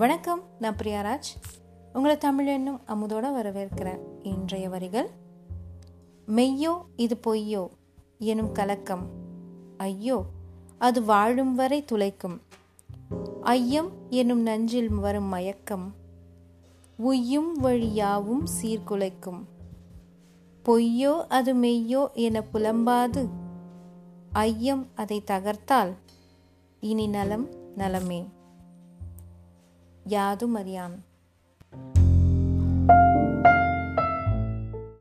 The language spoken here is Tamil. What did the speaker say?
வணக்கம் நான் பிரியாராஜ். உங்களை தமிழ் என்னும் அமுதோட வரவேற்கிறேன் இன்றைய வரிகள் மெய்யோ இது பொய்யோ எனும் கலக்கம். ஐயோ அது வாழும் வரை துளைக்கும். ஐயம் எனும் நஞ்சில் வரும் மயக்கம். உய்யும் வழியாவும் சீர்குலைக்கும். பொய்யோ அது மெய்யோ என புலம்பாது. ஐயம் அதை தகர்த்தால் இனி நலம் நலமே. याद मरियम।